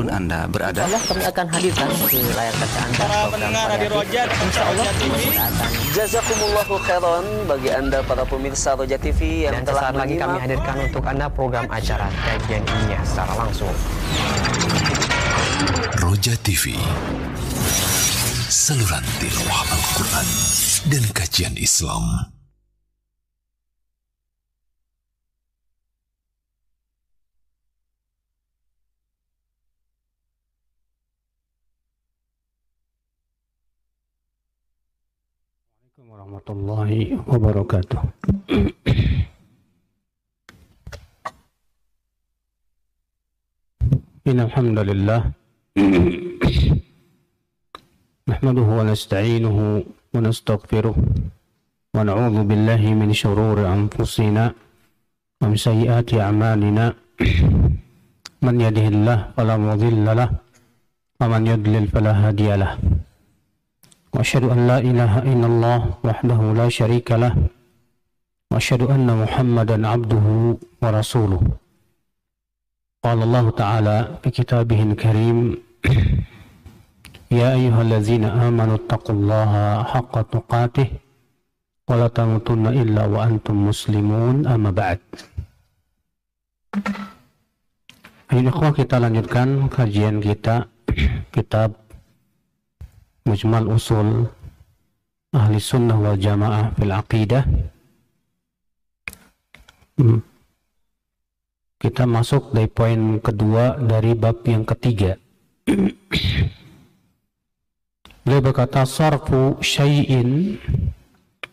pun Anda berada. Allah kami akan hadirkan ke layar kaca Anda Para program pendengar. Radio Roja dan Insya Allah TV. Jazakumullahu khairan bagi Anda para pemirsa Roja TV yang dan telah lagi kami hadirkan untuk Anda program acara kajian ilmiah secara langsung. Roja TV Saluran tilawah Al-Quran dan kajian Islam Assalamualaikum warahmatullahi wabarakatuh. إن الحمد لله نحمده ونستعينه ونستغفره ونعوذ بالله من شرور أنفسنا ومن سيئات أعمالنا من يده الله فلا مضل له ومن يضلل فلا هادي له وأشهد أن لا إله إلا الله وحده لا شريك له وأشهد أن محمدا عبده ورسوله قال الله تعالى في كتابه الكريم يا أيها الذين آمنوا اتقوا الله حق تقاته ولا تموتن إلا وأنتم مسلمون أما بعد Ayo ikhwah kita lanjutkan kajian kita kitab Mujmal Usul Ahli Sunnah wal Jamaah fil Aqidah Hmm. Kita masuk dari poin kedua dari bab yang ketiga Beliau berkata sarfu syai'in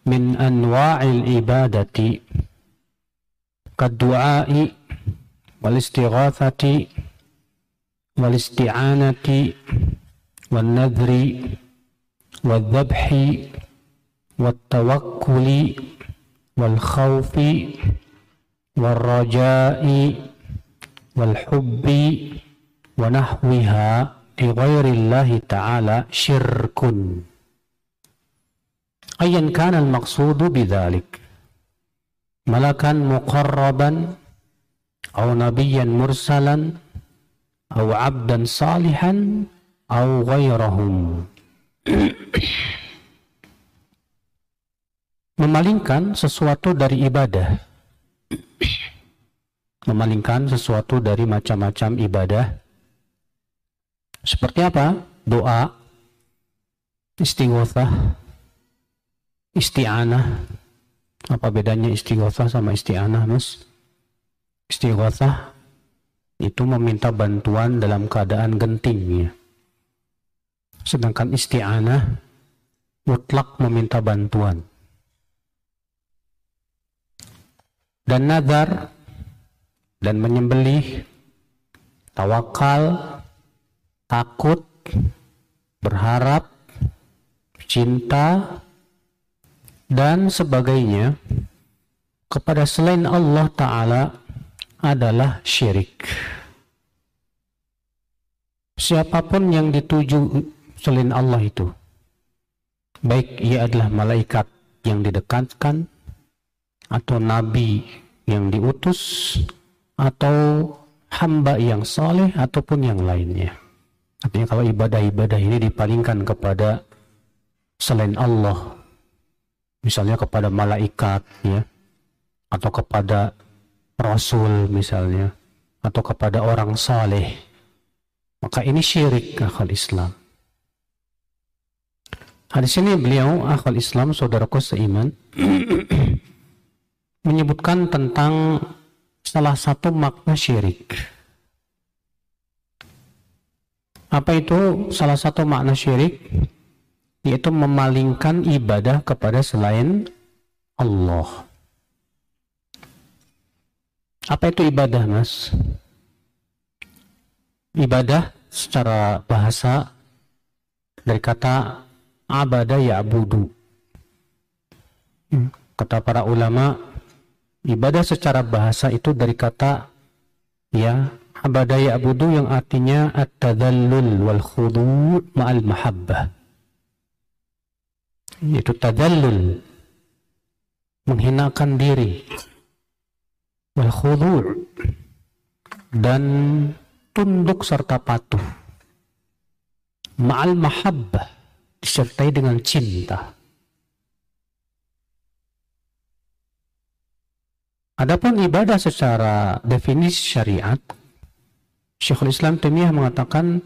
min anwa'il ibadati kaddu'ai wal istighathati wal isti'anati wal nadhri wal dhabhi wal tawakkuli wal khawfi wal raja'i wal hubbi wa nahwiha li ghairillahi ta'ala syirkun ayan kana al maqsudu bidzalik aw ghairahum memalingkan sesuatu dari ibadah memalingkan sesuatu dari macam-macam ibadah seperti apa? doa istighothah isti'anah apa bedanya istighothah sama isti'anah mas? istighothah itu meminta bantuan dalam keadaan genting ya. Sedangkan isti'anah mutlak meminta bantuan. Dan nazar dan menyembelih tawakal takut berharap cinta dan sebagainya kepada selain Allah Ta'ala adalah syirik. Siapa pun yang dituju selain Allah itu baik ia adalah malaikat yang didekatkan atau nabi yang diutus atau hamba yang soleh ataupun yang lainnya. Artinya kalau ibadah-ibadah ini dipalingkan kepada selain Allah misalnya kepada malaikat ya atau kepada rasul misalnya atau kepada orang saleh maka ini syirik akal Islam hadis ini beliau akal Islam saudaraku seiman menyebutkan tentang salah satu makna syirik. Apa itu salah satu makna syirik? Yaitu memalingkan ibadah kepada selain Allah. Apa itu ibadah mas? Ibadah secara bahasa dari kata abada ya abudu kata para ulama ibadah secara bahasa itu dari kata ya abada ya abudu yang artinya at-tadallul wal khudu' ma'al mahabbah. Itu tadallul menghinakan diri wal khudu' dan tunduk serta patuh. Ma'al mahabbah disertai dengan cinta. Adapun ibadah secara definisi syariat, Syekhul Islam Taimiyah mengatakan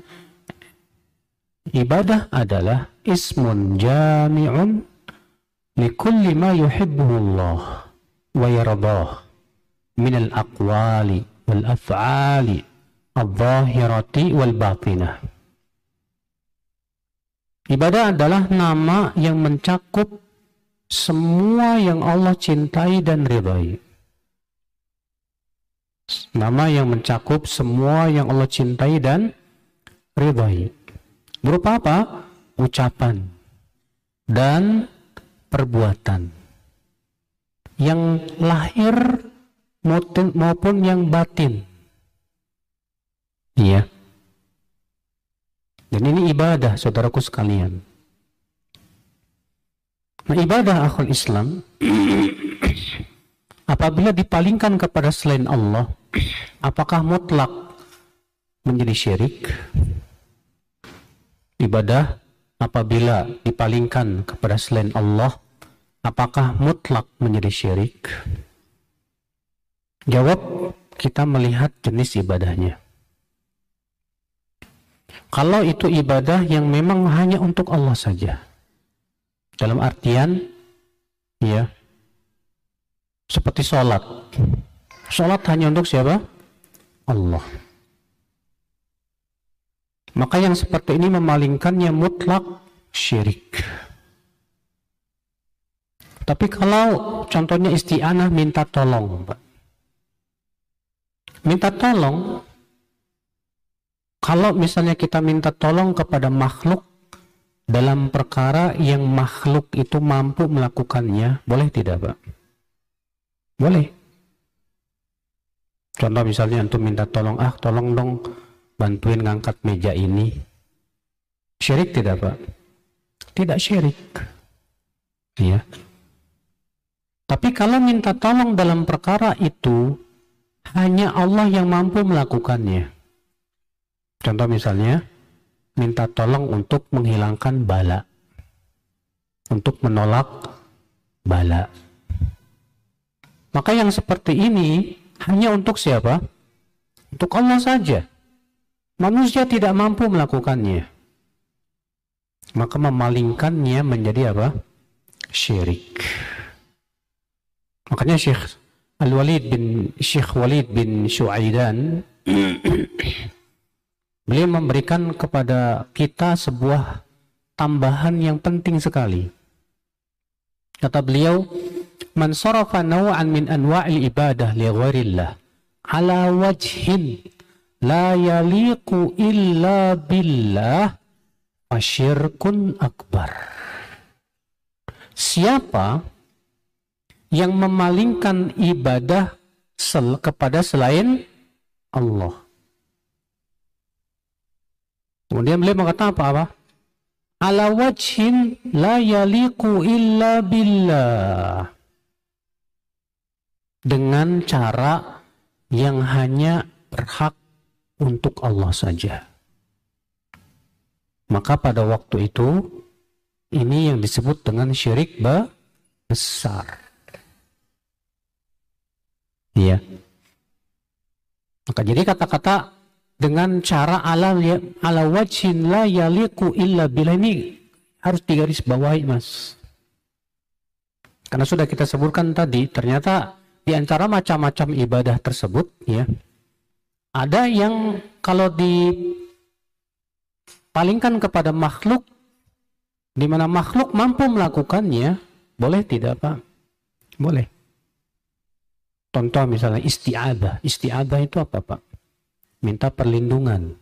ibadah adalah ismun jami'un likulli ma yuhibbuhu Allah wa yardah min al-aqwali wal af'ali al-zahirati wal batinah. Ibadah adalah nama yang mencakup semua yang Allah cintai dan ridhai nama yang mencakup semua yang Allah cintai dan ridhai. Berupa apa? Ucapan dan perbuatan yang lahir maupun yang batin. Iya. Dan ini ibadah, saudaraku sekalian. Nah, ibadah akal Islam apabila dipalingkan kepada selain Allah, apakah mutlak menjadi syirik? Ibadah apabila dipalingkan kepada selain Allah, apakah mutlak menjadi syirik? Jawab, kita melihat jenis ibadahnya. Kalau itu ibadah yang memang hanya untuk Allah saja. Dalam artian, ya, seperti sholat. Sholat hanya untuk siapa? Allah. Maka yang seperti ini memalingkannya mutlak syirik. Tapi kalau contohnya isti'anah minta tolong, Pak. Minta tolong, kalau misalnya kita minta tolong kepada makhluk dalam perkara yang makhluk itu mampu melakukannya, boleh tidak, Pak? Boleh. Contoh misalnya antum minta tolong, ah tolong dong bantuin ngangkat meja ini. Syirik tidak Pak? Tidak syirik. Ya. Tapi kalau minta tolong dalam perkara itu, hanya Allah yang mampu melakukannya. Contoh misalnya, minta tolong untuk menghilangkan bala. Untuk menolak bala. Maka yang seperti ini hanya untuk siapa? Untuk Allah saja. Manusia tidak mampu melakukannya. Maka memalingkannya menjadi apa? Syirik. Makanya Syekh Al-Walid bin Syekh Walid bin Syuaidan beliau memberikan kepada kita sebuah tambahan yang penting sekali. Kata beliau, man sarafa naw'an min anwa'il ibadah li ghairillah ala wajhin la yaliqu illa billah fasyirkun akbar siapa yang memalingkan ibadah sel kepada selain Allah kemudian beliau mengatakan apa apa ala wajhin la yaliqu illa billah dengan cara yang hanya berhak untuk Allah saja. Maka pada waktu itu ini yang disebut dengan syirik besar. Iya. Maka jadi kata-kata dengan cara ala ya, ala wajhin la yaliku illa bila ini harus digaris bawahi mas. Karena sudah kita sebutkan tadi ternyata di antara macam-macam ibadah tersebut ya ada yang kalau dipalingkan kepada makhluk di mana makhluk mampu melakukannya boleh tidak Pak? Boleh. Contoh misalnya istiadah. Istiadah itu apa Pak? Minta perlindungan.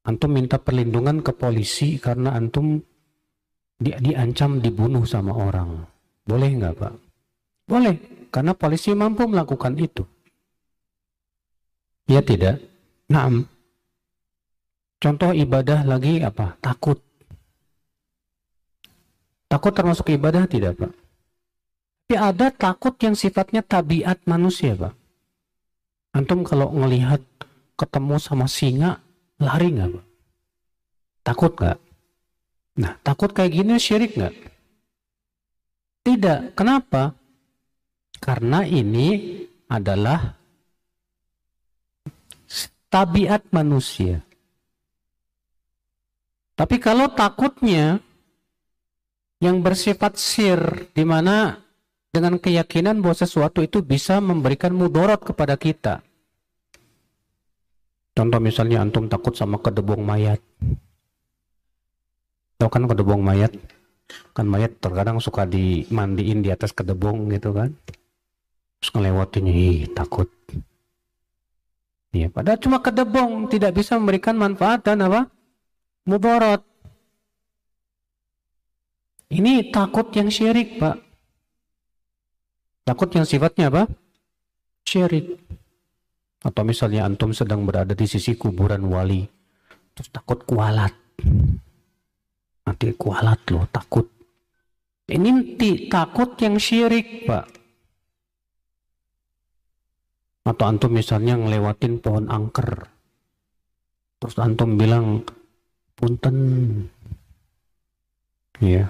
Antum minta perlindungan ke polisi karena antum di, diancam dibunuh sama orang. Boleh nggak Pak? Boleh karena polisi mampu melakukan itu. Ya tidak? Nah, contoh ibadah lagi apa? Takut. Takut termasuk ibadah tidak, Pak? Tapi ada takut yang sifatnya tabiat manusia, Pak. Antum kalau melihat ketemu sama singa, lari nggak? Takut nggak? Nah, takut kayak gini syirik nggak? Tidak. Kenapa? Karena ini adalah tabiat manusia. Tapi kalau takutnya yang bersifat sir, di mana dengan keyakinan bahwa sesuatu itu bisa memberikan mudorot kepada kita. Contoh misalnya antum takut sama kedebong mayat. Tahu kan kedebong mayat? Kan mayat terkadang suka dimandiin di atas kedebong gitu kan. Terus ngelewatin, ih takut. Ya, padahal cuma kedebong tidak bisa memberikan manfaat dan apa? Mudarat. Ini takut yang syirik, Pak. Takut yang sifatnya apa? Syirik. Atau misalnya antum sedang berada di sisi kuburan wali, terus takut kualat. Nanti kualat loh, takut. Ini takut yang syirik, Pak. Atau antum misalnya ngelewatin pohon angker. Terus antum bilang, punten. Ya.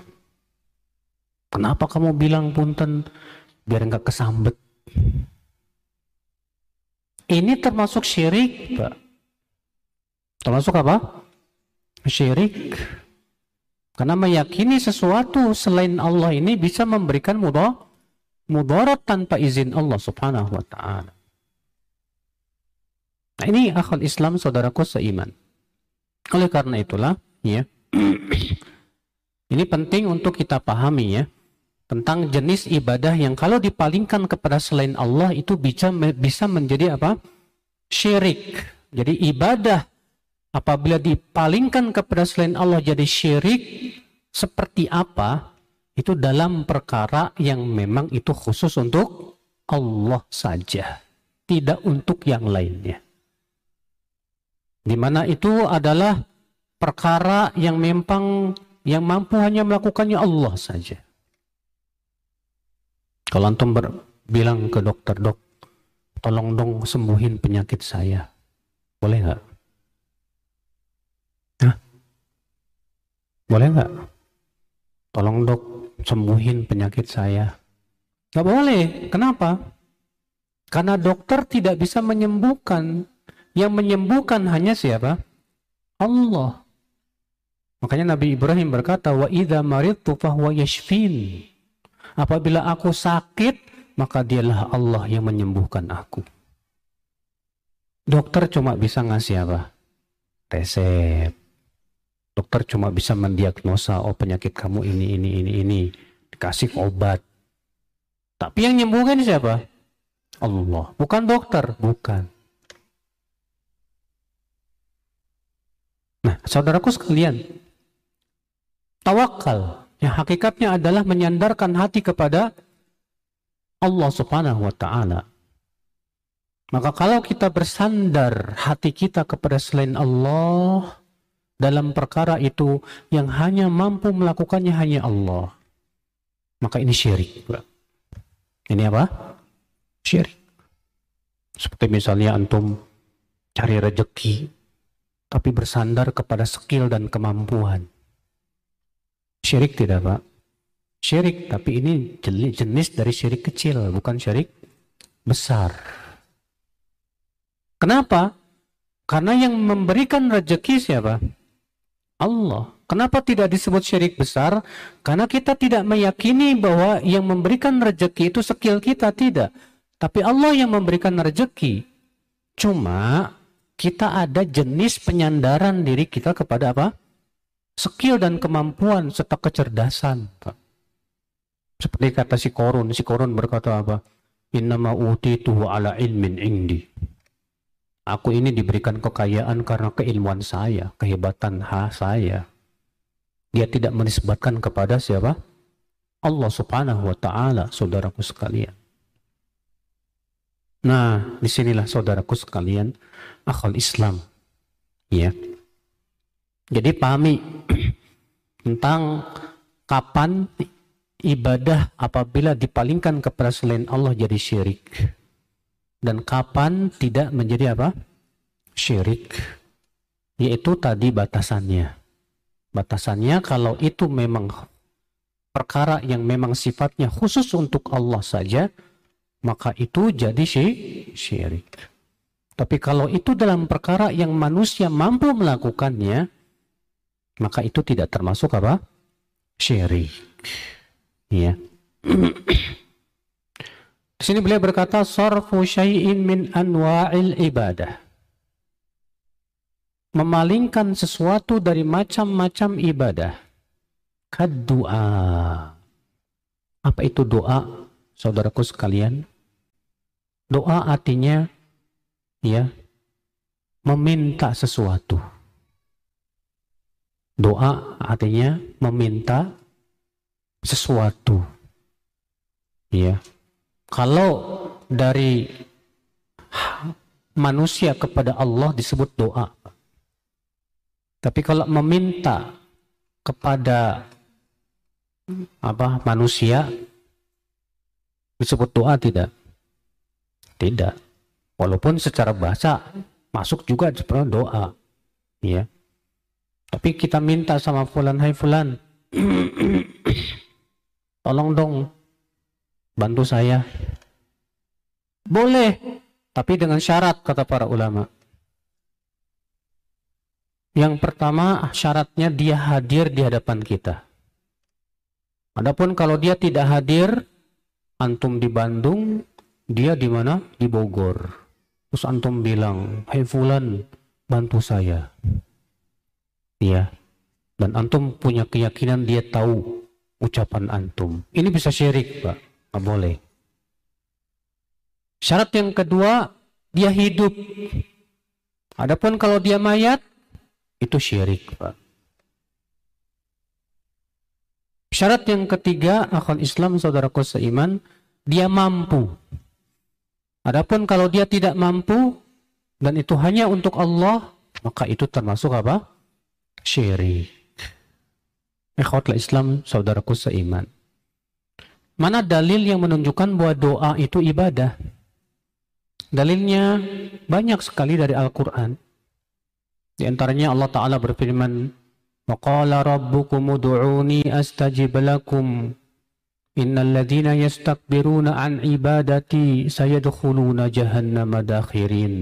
Kenapa kamu bilang punten? Biar nggak kesambet. Ini termasuk syirik, Pak. Termasuk apa? Syirik. Karena meyakini sesuatu selain Allah ini bisa memberikan mudarat tanpa izin Allah subhanahu wa ta'ala. Nah, ini akal Islam saudaraku seiman. Oleh karena itulah, ya, ini penting untuk kita pahami ya tentang jenis ibadah yang kalau dipalingkan kepada selain Allah itu bisa bisa menjadi apa? Syirik. Jadi ibadah apabila dipalingkan kepada selain Allah jadi syirik seperti apa? Itu dalam perkara yang memang itu khusus untuk Allah saja, tidak untuk yang lainnya di mana itu adalah perkara yang memang yang mampu hanya melakukannya Allah saja. Kalau antum bilang ke dokter, dok, tolong dong sembuhin penyakit saya, boleh nggak? Hah? Boleh nggak? Tolong dok sembuhin penyakit saya. Gak boleh. Kenapa? Karena dokter tidak bisa menyembuhkan yang menyembuhkan hanya siapa? Allah. Makanya Nabi Ibrahim berkata, "Wa idza maridtu fahuwa yashfin." Apabila aku sakit, maka dialah Allah yang menyembuhkan aku. Dokter cuma bisa ngasih apa? Resep. Dokter cuma bisa mendiagnosa, oh penyakit kamu ini, ini, ini, ini. Dikasih obat. Tapi yang menyembuhkan siapa? Allah. Bukan dokter, bukan. Nah, saudaraku sekalian, tawakal yang hakikatnya adalah menyandarkan hati kepada Allah Subhanahu wa taala. Maka kalau kita bersandar hati kita kepada selain Allah dalam perkara itu yang hanya mampu melakukannya hanya Allah, maka ini syirik. Ini apa? Syirik. Seperti misalnya antum cari rejeki tapi bersandar kepada skill dan kemampuan. Syirik tidak, Pak? Syirik, tapi ini jenis dari syirik kecil, bukan syirik besar. Kenapa? Karena yang memberikan rezeki siapa? Allah. Kenapa tidak disebut syirik besar? Karena kita tidak meyakini bahwa yang memberikan rezeki itu skill kita, tidak. Tapi Allah yang memberikan rezeki. Cuma kita ada jenis penyandaran diri kita kepada apa? Skill dan kemampuan serta kecerdasan. Pak. Seperti kata si Korun, si Korun berkata apa? Innama utituhu ala ilmin indi. Aku ini diberikan kekayaan karena keilmuan saya, kehebatan ha saya. Dia tidak menisbatkan kepada siapa? Allah subhanahu wa ta'ala, saudaraku sekalian. Nah, di sinilah saudaraku sekalian, akal Islam. Ya. Jadi pahami tentang kapan ibadah apabila dipalingkan kepada selain Allah jadi syirik. Dan kapan tidak menjadi apa? syirik yaitu tadi batasannya batasannya kalau itu memang perkara yang memang sifatnya khusus untuk Allah saja maka itu jadi syirik tapi kalau itu dalam perkara yang manusia mampu melakukannya maka itu tidak termasuk apa syirik ya Di sini beliau berkata sarfu syai'in min anwa'il ibadah. Memalingkan sesuatu dari macam-macam ibadah. Kaddu'a. Apa itu doa, saudaraku sekalian? Doa artinya ya meminta sesuatu. Doa artinya meminta sesuatu. Ya, kalau dari manusia kepada Allah disebut doa. Tapi kalau meminta kepada apa manusia disebut doa tidak? Tidak. Walaupun secara bahasa masuk juga sebenarnya doa. Ya. Tapi kita minta sama fulan, hai fulan. Tolong dong bantu saya. Boleh, tapi dengan syarat kata para ulama. Yang pertama syaratnya dia hadir di hadapan kita. Adapun kalau dia tidak hadir, antum di Bandung, dia di mana? Di Bogor. Terus antum bilang, "Hai fulan, bantu saya." Iya. Dan antum punya keyakinan dia tahu ucapan antum. Ini bisa syirik, Pak. Nggak boleh. Syarat yang kedua, dia hidup. Adapun kalau dia mayat, itu syirik, Pak. Syarat yang ketiga, akal Islam saudaraku seiman, dia mampu. Adapun kalau dia tidak mampu dan itu hanya untuk Allah, maka itu termasuk apa? Syirik. Ikhwatlah Islam saudaraku seiman. Mana dalil yang menunjukkan bahwa doa itu ibadah? Dalilnya banyak sekali dari Al-Quran. Di antaranya Allah Ta'ala berfirman, وَقَالَ رَبُّكُمُ دُعُونِي أَسْتَجِبْ لَكُمْ إِنَّ الَّذِينَ يَسْتَكْبِرُونَ عَنْ عِبَادَتِي سَيَدْخُلُونَ جَهَنَّمَ دَاخِرِينَ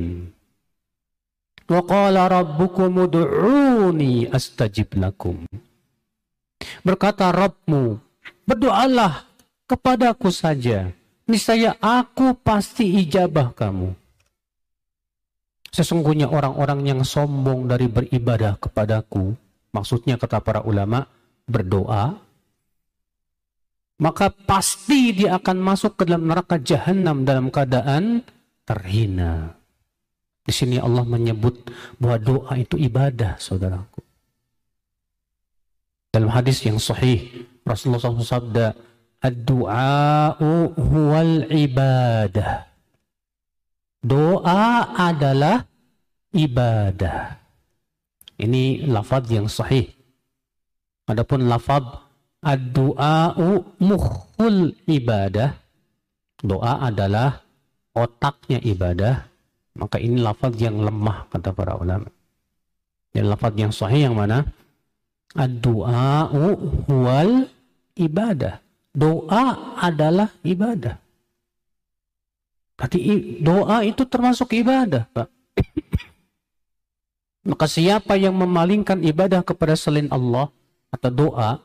Wa qala rabbukum ud'uni astajib lakum. Berkata Rabbmu, berdoalah kepadaku saja. Niscaya aku pasti ijabah kamu. Sesungguhnya orang-orang yang sombong dari beribadah kepadaku, maksudnya kata para ulama, berdoa, maka pasti dia akan masuk ke dalam neraka jahanam dalam keadaan terhina. Di sini Allah menyebut bahwa doa itu ibadah, saudaraku. Dalam hadis yang sahih, Rasulullah SAW sabda, Ad-du'a'u huwal ibadah. Doa adalah ibadah. Ini lafaz yang sahih. Adapun lafaz ad-du'a'u mukhul ibadah. Doa adalah otaknya ibadah. Maka ini lafaz yang lemah kata para ulama. Dan lafaz yang sahih yang mana? Ad-du'a'u huwal ibadah doa adalah ibadah. Berarti doa itu termasuk ibadah, Pak. Maka siapa yang memalingkan ibadah kepada selain Allah atau doa,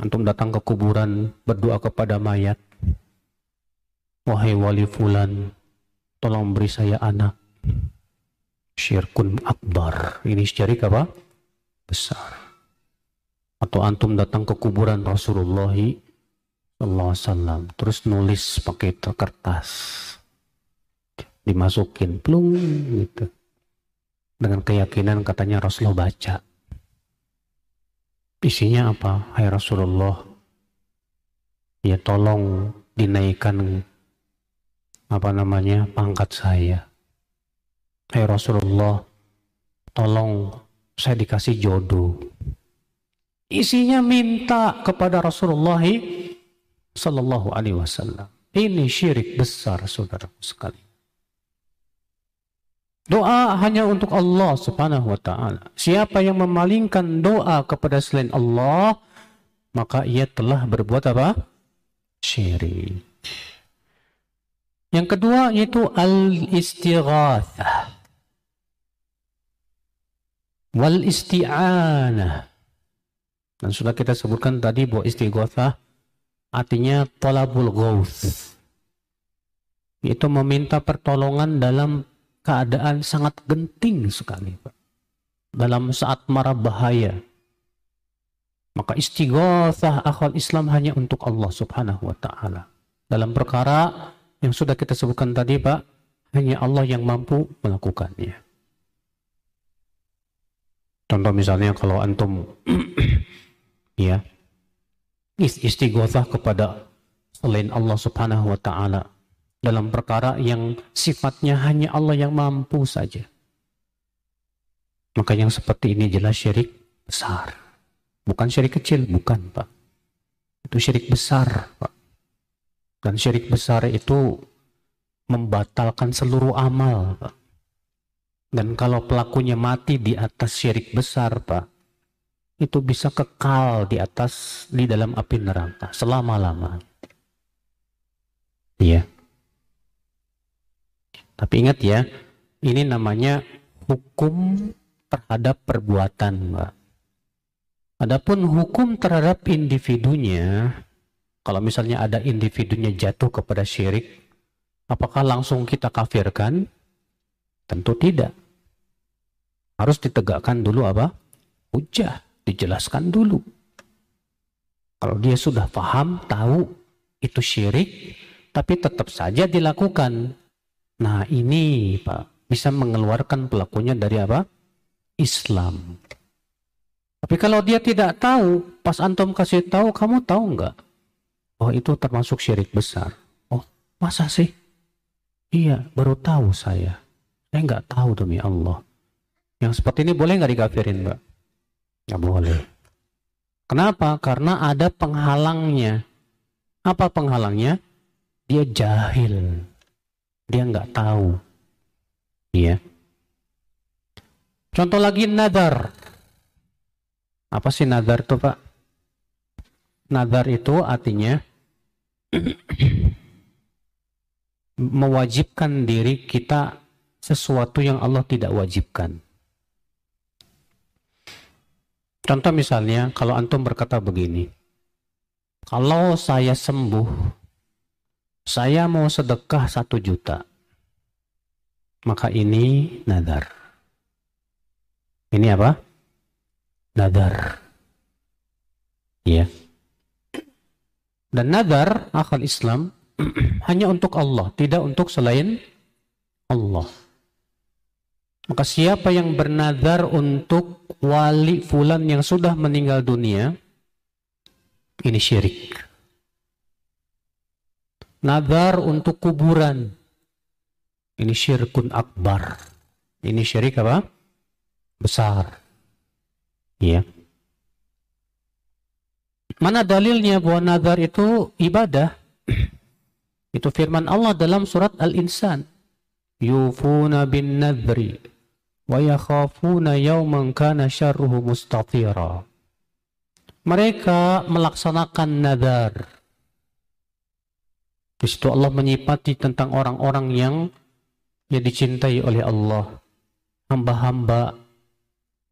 antum datang ke kuburan berdoa kepada mayat, wahai wali fulan, tolong beri saya anak. Syirkun akbar. Ini syirik apa? Besar atau antum datang ke kuburan Rasulullah wasallam terus nulis pakai kertas dimasukin plung gitu dengan keyakinan katanya Rasulullah baca isinya apa hai Rasulullah ya tolong dinaikkan apa namanya pangkat saya hai Rasulullah tolong saya dikasih jodoh Isinya minta kepada Rasulullah Sallallahu Alaihi Wasallam. Ini syirik besar, saudara sekali. Doa hanya untuk Allah Subhanahu wa taala. Siapa yang memalingkan doa kepada selain Allah, maka ia telah berbuat apa? Syirik. Yang kedua yaitu al-istighatsah. Wal isti'anah. Dan sudah kita sebutkan tadi bahwa istighatsah artinya talabul ghauth. Itu meminta pertolongan dalam keadaan sangat genting sekali Pak. dalam saat marah bahaya maka istighatsah akal Islam hanya untuk Allah Subhanahu wa taala dalam perkara yang sudah kita sebutkan tadi Pak hanya Allah yang mampu melakukannya contoh misalnya kalau antum ya istighatsah kepada selain Allah Subhanahu wa taala dalam perkara yang sifatnya hanya Allah yang mampu saja. Maka yang seperti ini jelas syirik besar. Bukan syirik kecil, bukan Pak. Itu syirik besar Pak. Dan syirik besar itu membatalkan seluruh amal Pak. Dan kalau pelakunya mati di atas syirik besar Pak, itu bisa kekal di atas di dalam api neraka selama-lamanya. Iya. Tapi ingat ya, ini namanya hukum terhadap perbuatan, Mbak. Adapun hukum terhadap individunya, kalau misalnya ada individunya jatuh kepada syirik, apakah langsung kita kafirkan? Tentu tidak. Harus ditegakkan dulu apa? Hujah, dijelaskan dulu. Kalau dia sudah paham, tahu itu syirik, tapi tetap saja dilakukan, Nah ini Pak bisa mengeluarkan pelakunya dari apa? Islam. Tapi kalau dia tidak tahu, pas antum kasih tahu, kamu tahu nggak? Oh itu termasuk syirik besar. Oh masa sih? Iya baru tahu saya. Saya nggak tahu demi Allah. Yang seperti ini boleh nggak dikafirin mbak? Nggak boleh. Kenapa? Karena ada penghalangnya. Apa penghalangnya? Dia jahil dia nggak tahu. Ya. Contoh lagi nadar. Apa sih nadar tuh Pak? Nadar itu artinya mewajibkan diri kita sesuatu yang Allah tidak wajibkan. Contoh misalnya, kalau antum berkata begini, kalau saya sembuh, saya mau sedekah satu juta. Maka ini nadar. Ini apa? Nadar. Ya. Dan nadar akal Islam hanya untuk Allah, tidak untuk selain Allah. Maka siapa yang bernadar untuk wali fulan yang sudah meninggal dunia, ini syirik nazar untuk kuburan. Ini syirkun akbar. Ini syirik apa? Besar. Ya. Mana dalilnya bahwa nazar itu ibadah? itu firman Allah dalam surat Al-Insan. Yufuna bin nadri wa yakhafuna yawman kana syarruhu mustatira. Mereka melaksanakan nazar di situ Allah menyipati tentang orang-orang yang yang dicintai oleh Allah, hamba-hamba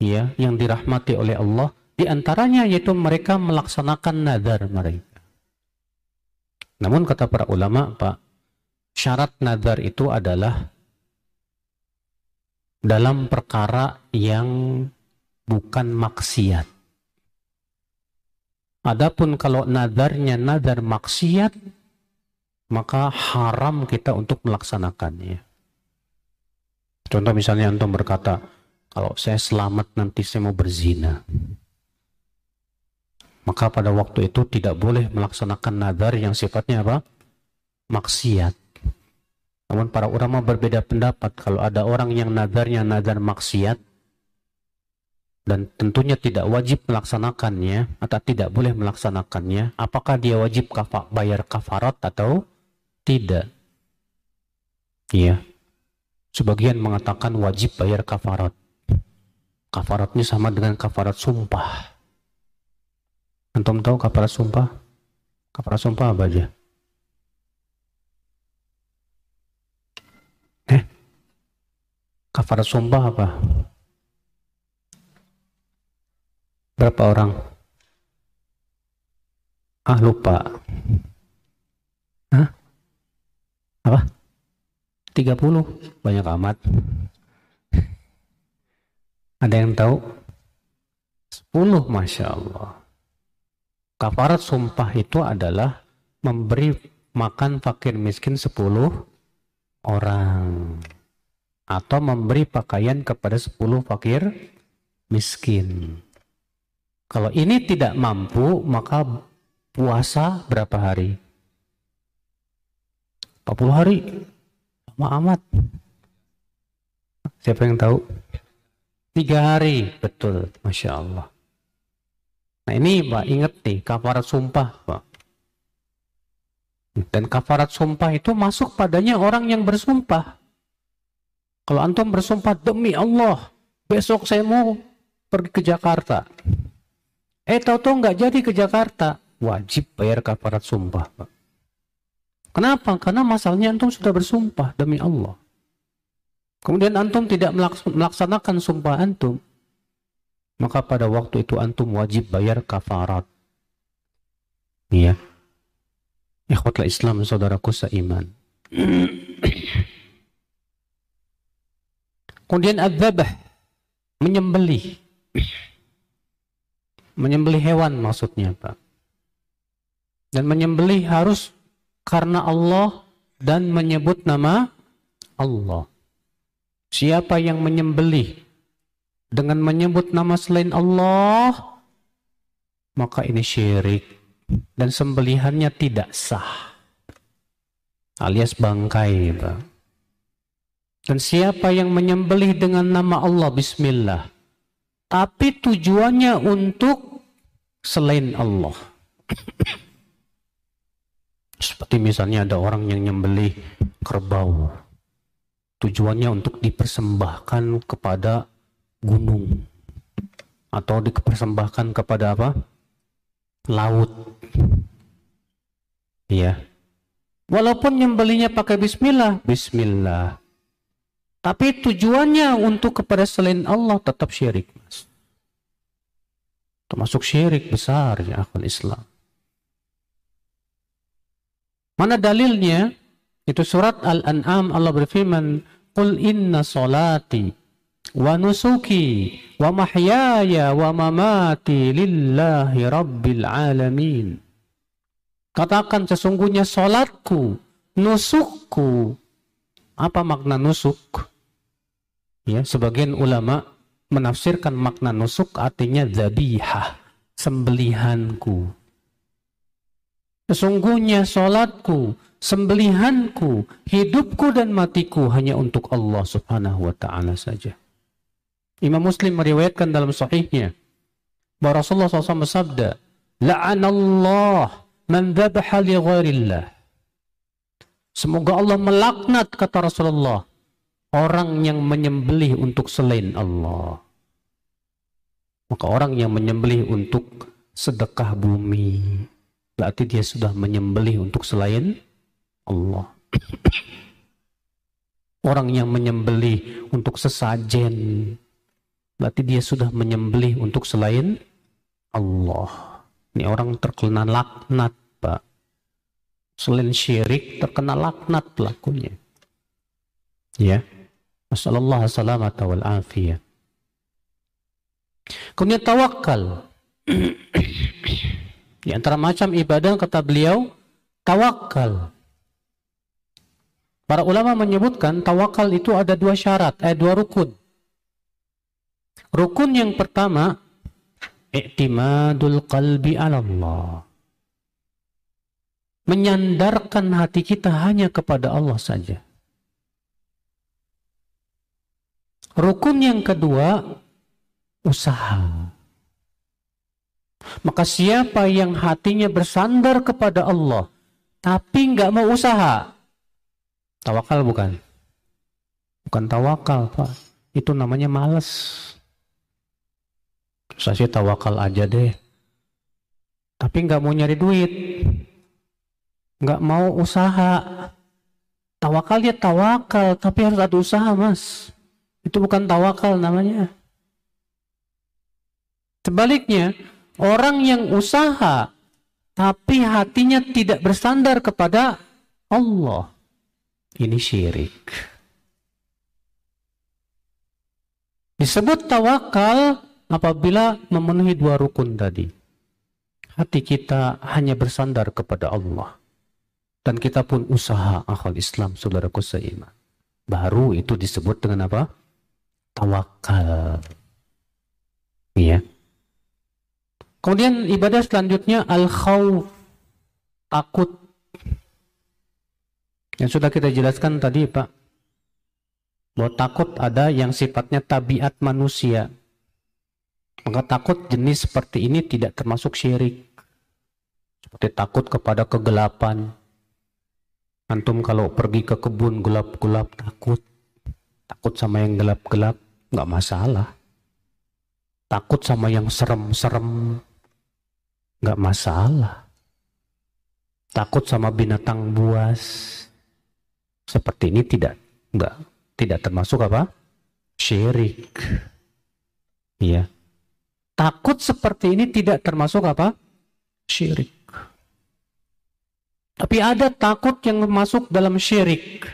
ya yang dirahmati oleh Allah. Di antaranya yaitu mereka melaksanakan nadar mereka. Namun kata para ulama, Pak, syarat nadar itu adalah dalam perkara yang bukan maksiat. Adapun kalau nadarnya nadar maksiat, maka haram kita untuk melaksanakannya. Contoh misalnya antum berkata, kalau saya selamat nanti saya mau berzina. Maka pada waktu itu tidak boleh melaksanakan nadar yang sifatnya apa? Maksiat. Namun para ulama berbeda pendapat kalau ada orang yang nadarnya nadar maksiat dan tentunya tidak wajib melaksanakannya atau tidak boleh melaksanakannya, apakah dia wajib kafa, bayar kafarat atau tidak. Iya. Sebagian mengatakan wajib bayar kafarat. Kafaratnya sama dengan kafarat sumpah. Antum tahu kafarat sumpah? Kafarat sumpah apa aja? Eh? Kafarat sumpah apa? Berapa orang? Ah lupa. Hah? Apa? 30. Banyak amat. Ada yang tahu? 10 Masya Allah. Kafarat sumpah itu adalah memberi makan fakir miskin 10 orang. Atau memberi pakaian kepada 10 fakir miskin. Kalau ini tidak mampu, maka puasa berapa hari? 40 hari. Lama amat. Siapa yang tahu? Tiga hari, betul. Masya Allah. Nah ini Pak, ingat nih, kafarat sumpah Pak. Dan kafarat sumpah itu masuk padanya orang yang bersumpah. Kalau antum bersumpah, demi Allah, besok saya mau pergi ke Jakarta. Eh tahu-tahu nggak jadi ke Jakarta, wajib bayar kafarat sumpah, Pak. Kenapa? Karena masalahnya antum sudah bersumpah demi Allah. Kemudian antum tidak melaksanakan sumpah antum, maka pada waktu itu antum wajib bayar kafarat. Iya. Ikhwatlah Islam saudaraku seiman. Kemudian adzabah menyembelih menyembelih hewan maksudnya Pak. Dan menyembelih harus karena Allah dan menyebut nama Allah. Siapa yang menyembelih dengan menyebut nama selain Allah, maka ini syirik dan sembelihannya tidak sah. Alias bangkai, Pak. Dan siapa yang menyembelih dengan nama Allah Bismillah tapi tujuannya untuk selain Allah. Seperti misalnya ada orang yang nyembelih kerbau. Tujuannya untuk dipersembahkan kepada gunung. Atau dipersembahkan kepada apa? Laut. Iya. Walaupun nyembelihnya pakai bismillah, bismillah. Tapi tujuannya untuk kepada selain Allah tetap syirik. Mas. Termasuk syirik besar ya akal Islam. Mana dalilnya? Itu surat Al-An'am Allah berfirman, "Qul inna salati wa nusuki wa mahyaya wa mamati lillahi rabbil alamin." Katakan sesungguhnya salatku, nusukku. Apa makna nusuk? Ya, sebagian ulama menafsirkan makna nusuk artinya zabihah, sembelihanku. Sesungguhnya solatku, sembelihanku, hidupku dan matiku hanya untuk Allah subhanahu wa ta'ala saja. Imam Muslim meriwayatkan dalam sahihnya bahwa Rasulullah SAW bersabda, La'anallah man dhabaha li ghairillah. Semoga Allah melaknat kata Rasulullah orang yang menyembelih untuk selain Allah. Maka orang yang menyembelih untuk sedekah bumi, berarti dia sudah menyembelih untuk selain Allah. orang yang menyembelih untuk sesajen, berarti dia sudah menyembelih untuk selain Allah. Ini orang terkena laknat, Pak. Selain syirik terkena laknat pelakunya. Ya. Masallallahu salamata wal. Kemudian tawakal. Di antara macam ibadah kata beliau, tawakal. Para ulama menyebutkan tawakal itu ada dua syarat, eh dua rukun. Rukun yang pertama, i'timadul qalbi ala Allah. Menyandarkan hati kita hanya kepada Allah saja. Rukun yang kedua, usaha. Maka siapa yang hatinya bersandar kepada Allah, tapi nggak mau usaha, tawakal bukan? Bukan tawakal, Pak. Itu namanya males. Saya sih tawakal aja deh. Tapi nggak mau nyari duit. Nggak mau usaha. Tawakal ya tawakal, tapi harus ada usaha, Mas. Itu bukan tawakal namanya. Sebaliknya, orang yang usaha tapi hatinya tidak bersandar kepada Allah. Ini syirik. Disebut tawakal apabila memenuhi dua rukun tadi. Hati kita hanya bersandar kepada Allah. Dan kita pun usaha akal Islam, saudaraku seiman. Baru itu disebut dengan apa? Tawakal. Iya. Kemudian ibadah selanjutnya al-khawf. Takut. Yang sudah kita jelaskan tadi Pak. Bahwa takut ada yang sifatnya tabiat manusia. Maka takut jenis seperti ini tidak termasuk syirik. Seperti takut kepada kegelapan. Antum kalau pergi ke kebun gelap-gelap takut. Takut sama yang gelap-gelap nggak masalah. Takut sama yang serem-serem nggak masalah. Takut sama binatang buas seperti ini tidak nggak tidak termasuk apa syirik. Iya. Takut seperti ini tidak termasuk apa syirik. Tapi ada takut yang masuk dalam syirik.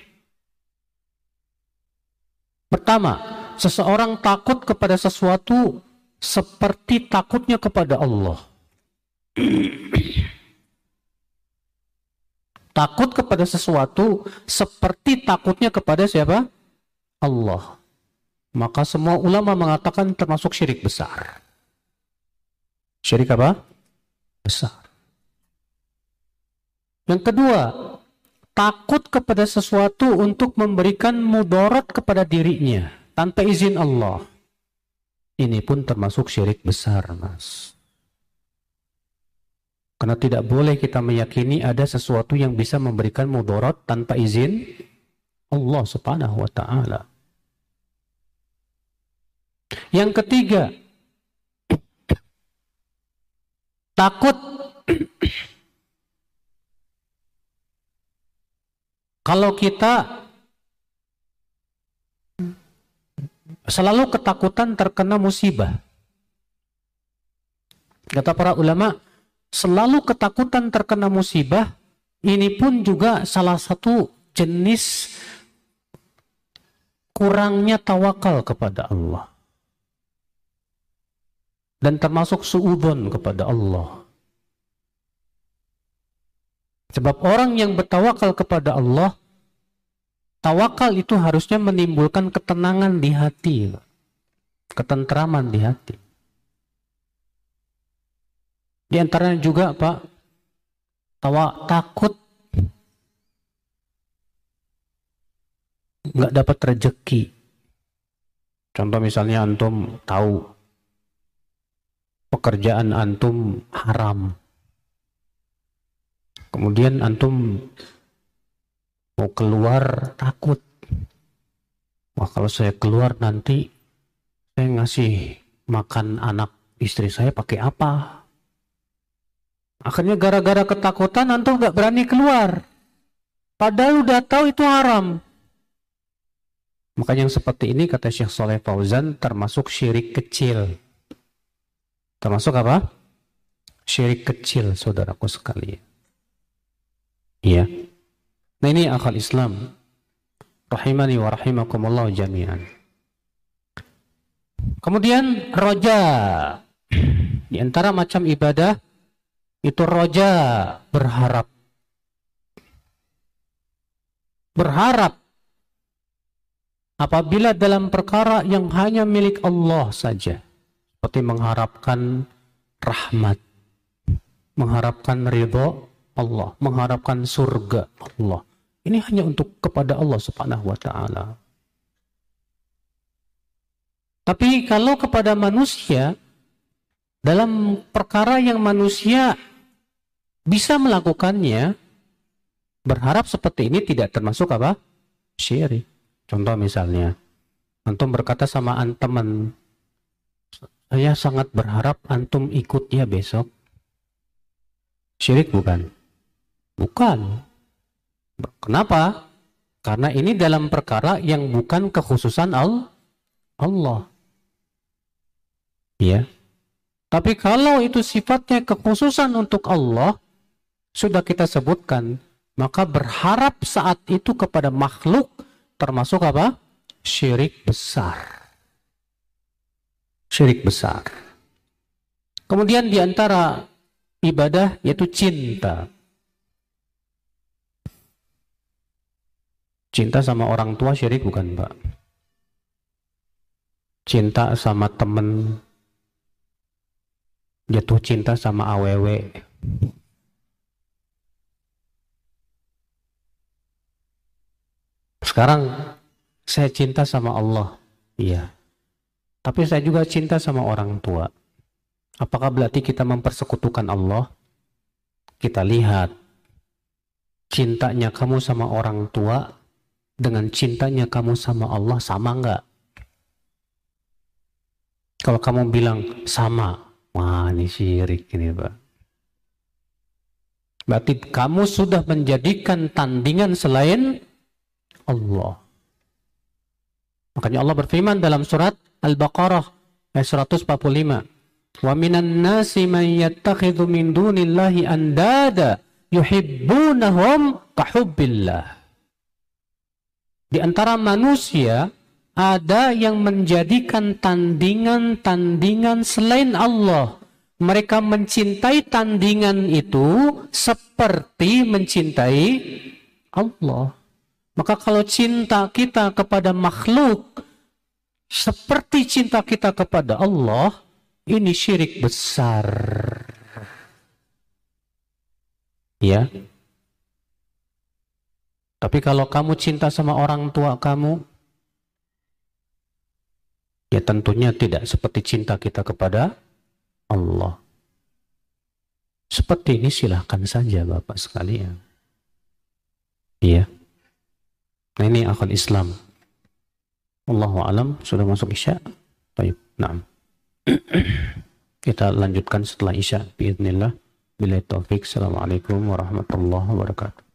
Pertama, seseorang takut kepada sesuatu seperti takutnya kepada Allah. takut kepada sesuatu seperti takutnya kepada siapa? Allah. Maka semua ulama mengatakan termasuk syirik besar. Syirik apa? Besar. Yang kedua, takut kepada sesuatu untuk memberikan mudarat kepada dirinya tanpa izin Allah. Ini pun termasuk syirik besar, Mas. Karena tidak boleh kita meyakini ada sesuatu yang bisa memberikan mudarat tanpa izin Allah Subhanahu wa taala. Yang ketiga, takut Kalau kita selalu ketakutan terkena musibah. Kata para ulama, selalu ketakutan terkena musibah, ini pun juga salah satu jenis kurangnya tawakal kepada Allah. Dan termasuk suudon kepada Allah. Sebab orang yang bertawakal kepada Allah, tawakal itu harusnya menimbulkan ketenangan di hati, ketentraman di hati. Di antaranya juga Pak, tawa takut nggak dapat rezeki. Contoh misalnya antum tahu pekerjaan antum haram Kemudian antum mau keluar takut. Wah kalau saya keluar nanti saya ngasih makan anak istri saya pakai apa? Akhirnya gara-gara ketakutan antum nggak berani keluar. Padahal udah tahu itu haram. Makanya yang seperti ini kata Syekh Soleh Fauzan termasuk syirik kecil. Termasuk apa? Syirik kecil saudaraku sekalian. Iya. Nah ini akal Islam. Rahimani wa rahimakumullah jami'an. Kemudian roja. Di antara macam ibadah itu roja berharap. Berharap apabila dalam perkara yang hanya milik Allah saja. Seperti mengharapkan rahmat. Mengharapkan ridho Allah, mengharapkan surga Allah. Ini hanya untuk kepada Allah Subhanahu wa taala. Tapi kalau kepada manusia dalam perkara yang manusia bisa melakukannya berharap seperti ini tidak termasuk apa? syirik. Contoh misalnya, antum berkata sama an teman, saya sangat berharap antum ikut ya besok. Syirik bukan? Bukan. Kenapa? Karena ini dalam perkara yang bukan kekhususan Allah. Ya. Tapi kalau itu sifatnya kekhususan untuk Allah, sudah kita sebutkan, maka berharap saat itu kepada makhluk termasuk apa? Syirik besar. Syirik besar. Kemudian di antara ibadah yaitu cinta. Cinta sama orang tua syirik bukan, Pak? Cinta sama temen, jatuh cinta sama AWW. Sekarang saya cinta sama Allah, iya. Tapi saya juga cinta sama orang tua. Apakah berarti kita mempersekutukan Allah? Kita lihat cintanya kamu sama orang tua dengan cintanya kamu sama Allah sama nggak? Kalau kamu bilang sama, wah ini syirik ini Pak. Berarti kamu sudah menjadikan tandingan selain Allah. Makanya Allah berfirman dalam surat Al-Baqarah ayat 145. Wa minan nasi man yattakhidhu min dunillahi andada yuhibbunahum kahubbillah. Di antara manusia ada yang menjadikan tandingan-tandingan selain Allah. Mereka mencintai tandingan itu seperti mencintai Allah. Maka kalau cinta kita kepada makhluk seperti cinta kita kepada Allah, ini syirik besar. Ya, tapi kalau kamu cinta sama orang tua kamu, ya tentunya tidak seperti cinta kita kepada Allah. Seperti ini silahkan saja Bapak sekalian. Iya. Nah ini akal Islam. Allahu alam sudah masuk Isya. Baik, nah. Kita lanjutkan setelah Isya. Bismillah. Bila taufik. Assalamualaikum warahmatullahi wabarakatuh.